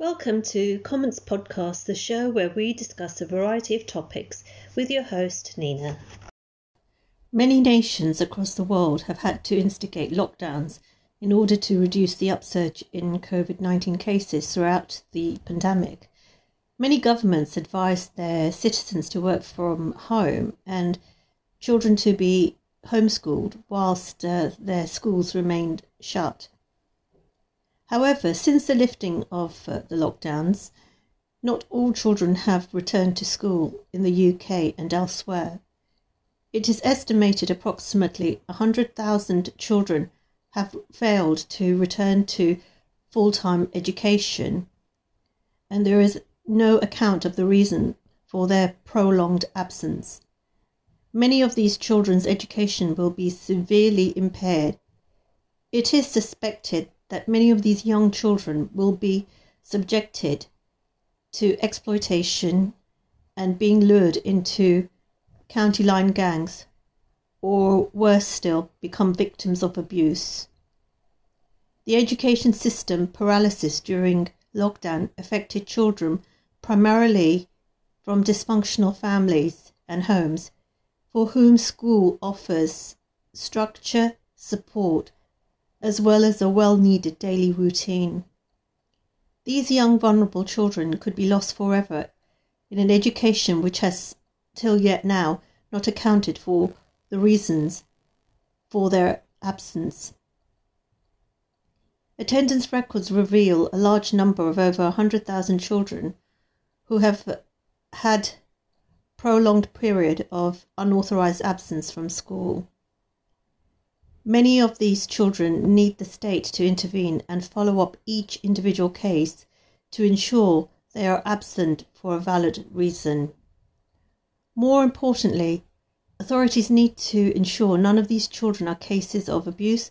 Welcome to Comments Podcast, the show where we discuss a variety of topics with your host, Nina. Many nations across the world have had to instigate lockdowns in order to reduce the upsurge in COVID 19 cases throughout the pandemic. Many governments advised their citizens to work from home and children to be homeschooled whilst uh, their schools remained shut. However, since the lifting of uh, the lockdowns, not all children have returned to school in the UK and elsewhere. It is estimated approximately 100,000 children have failed to return to full time education, and there is no account of the reason for their prolonged absence. Many of these children's education will be severely impaired. It is suspected that many of these young children will be subjected to exploitation and being lured into county line gangs, or worse still, become victims of abuse. The education system paralysis during lockdown affected children primarily from dysfunctional families and homes for whom school offers structure, support, as well as a well needed daily routine. These young vulnerable children could be lost forever in an education which has till yet now not accounted for the reasons for their absence. Attendance records reveal a large number of over 100,000 children who have had prolonged period of unauthorized absence from school. Many of these children need the state to intervene and follow up each individual case to ensure they are absent for a valid reason. More importantly, authorities need to ensure none of these children are cases of abuse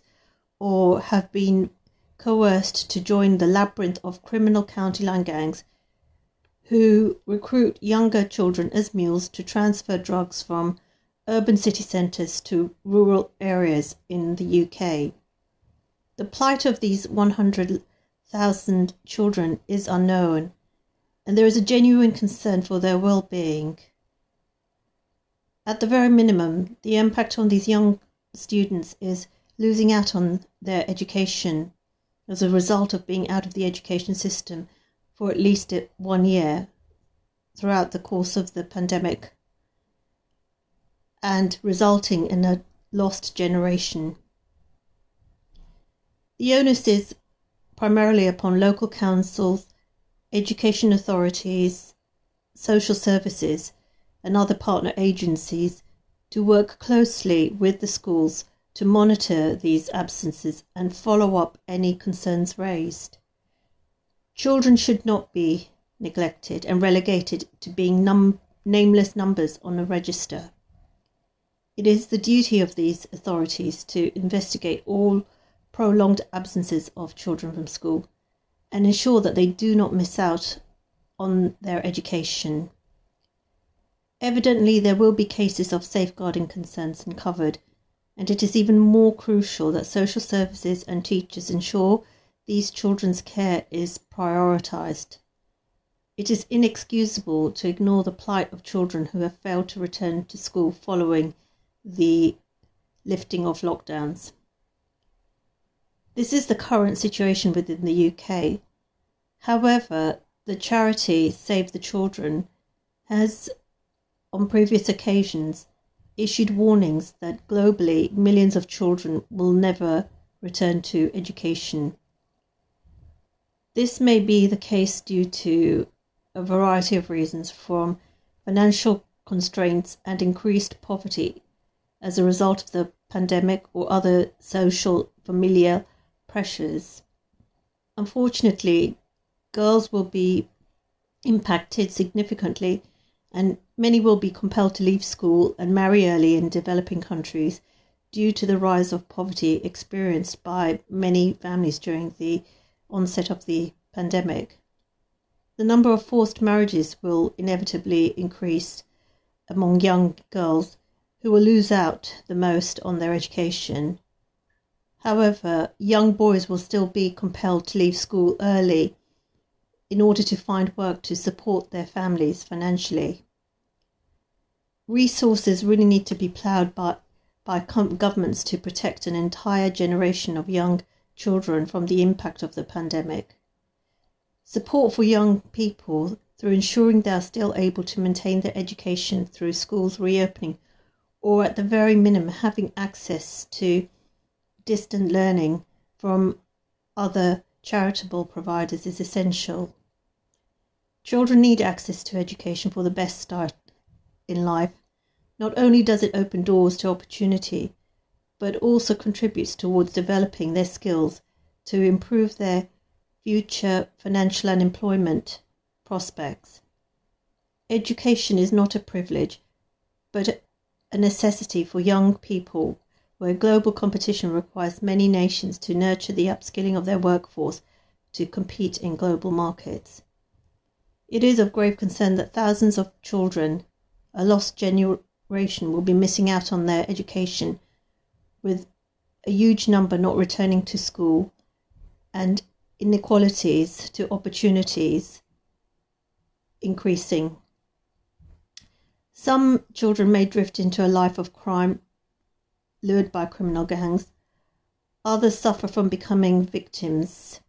or have been coerced to join the labyrinth of criminal county line gangs who recruit younger children as mules to transfer drugs from urban city centres to rural areas in the UK. The plight of these 100,000 children is unknown, and there is a genuine concern for their well being. At the very minimum, the impact on these young students is losing out on their education as a result of being out of the education system for at least one year throughout the course of the pandemic and resulting in a lost generation. The onus is primarily upon local councils, education authorities, social services, and other partner agencies to work closely with the schools to monitor these absences and follow up any concerns raised. Children should not be neglected and relegated to being num- nameless numbers on a register. It is the duty of these authorities to investigate all prolonged absences of children from school and ensure that they do not miss out on their education. Evidently, there will be cases of safeguarding concerns uncovered, and it is even more crucial that social services and teachers ensure these children's care is prioritised. It is inexcusable to ignore the plight of children who have failed to return to school following the lifting of lockdowns. This is the current situation within the UK. However, the charity Save the Children has, on previous occasions, issued warnings that globally millions of children will never return to education. This may be the case due to a variety of reasons from financial constraints and increased poverty as a result of the pandemic or other social familial pressures. Unfortunately, girls will be impacted significantly, and many will be compelled to leave school and marry early in developing countries due to the rise of poverty experienced by many families during the onset of the pandemic. The number of forced marriages will inevitably increase among young girls who will lose out the most on their education. However, young boys will still be compelled to leave school early in order to find work to support their families financially. Resources really need to be ploughed by, by governments to protect an entire generation of young children from the impact of the pandemic. Support for young people through ensuring they are still able to maintain their education through schools reopening, or at the very minimum, having access to distant learning from other charitable providers is essential. Children need access to education for the best start in life. Not only does it open doors to opportunity, but also contributes towards developing their skills to improve their future financial and employment prospects. Education is not a privilege, but a necessity for young people where global competition requires many nations to nurture the upskilling of their workforce to compete in global markets. It is of grave concern that thousands of children, a lost generation, will be missing out on their education, with a huge number not returning to school and inequalities to opportunities increasing. Some children may drift into a life of crime lured by criminal gangs. Others suffer from becoming victims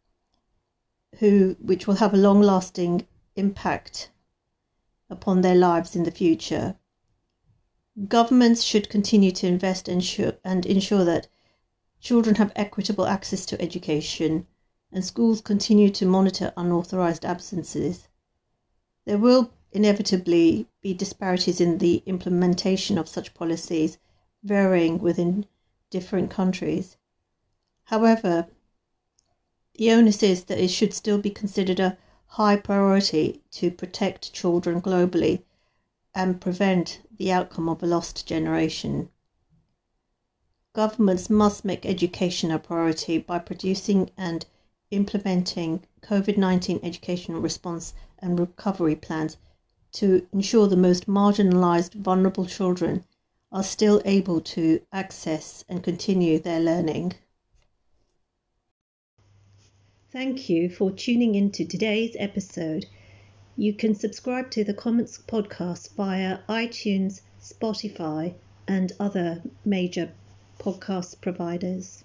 who which will have a long lasting impact upon their lives in the future. Governments should continue to invest ensure, and ensure that children have equitable access to education and schools continue to monitor unauthorized absences. There will inevitably be disparities in the implementation of such policies, varying within different countries. However, the onus is that it should still be considered a high priority to protect children globally and prevent the outcome of a lost generation. Governments must make education a priority by producing and implementing COVID 19 educational response and recovery plans to ensure the most marginalised, vulnerable children are still able to access and continue their learning. Thank you for tuning in to today's episode. You can subscribe to the Commons podcast via iTunes, Spotify, and other major podcast providers.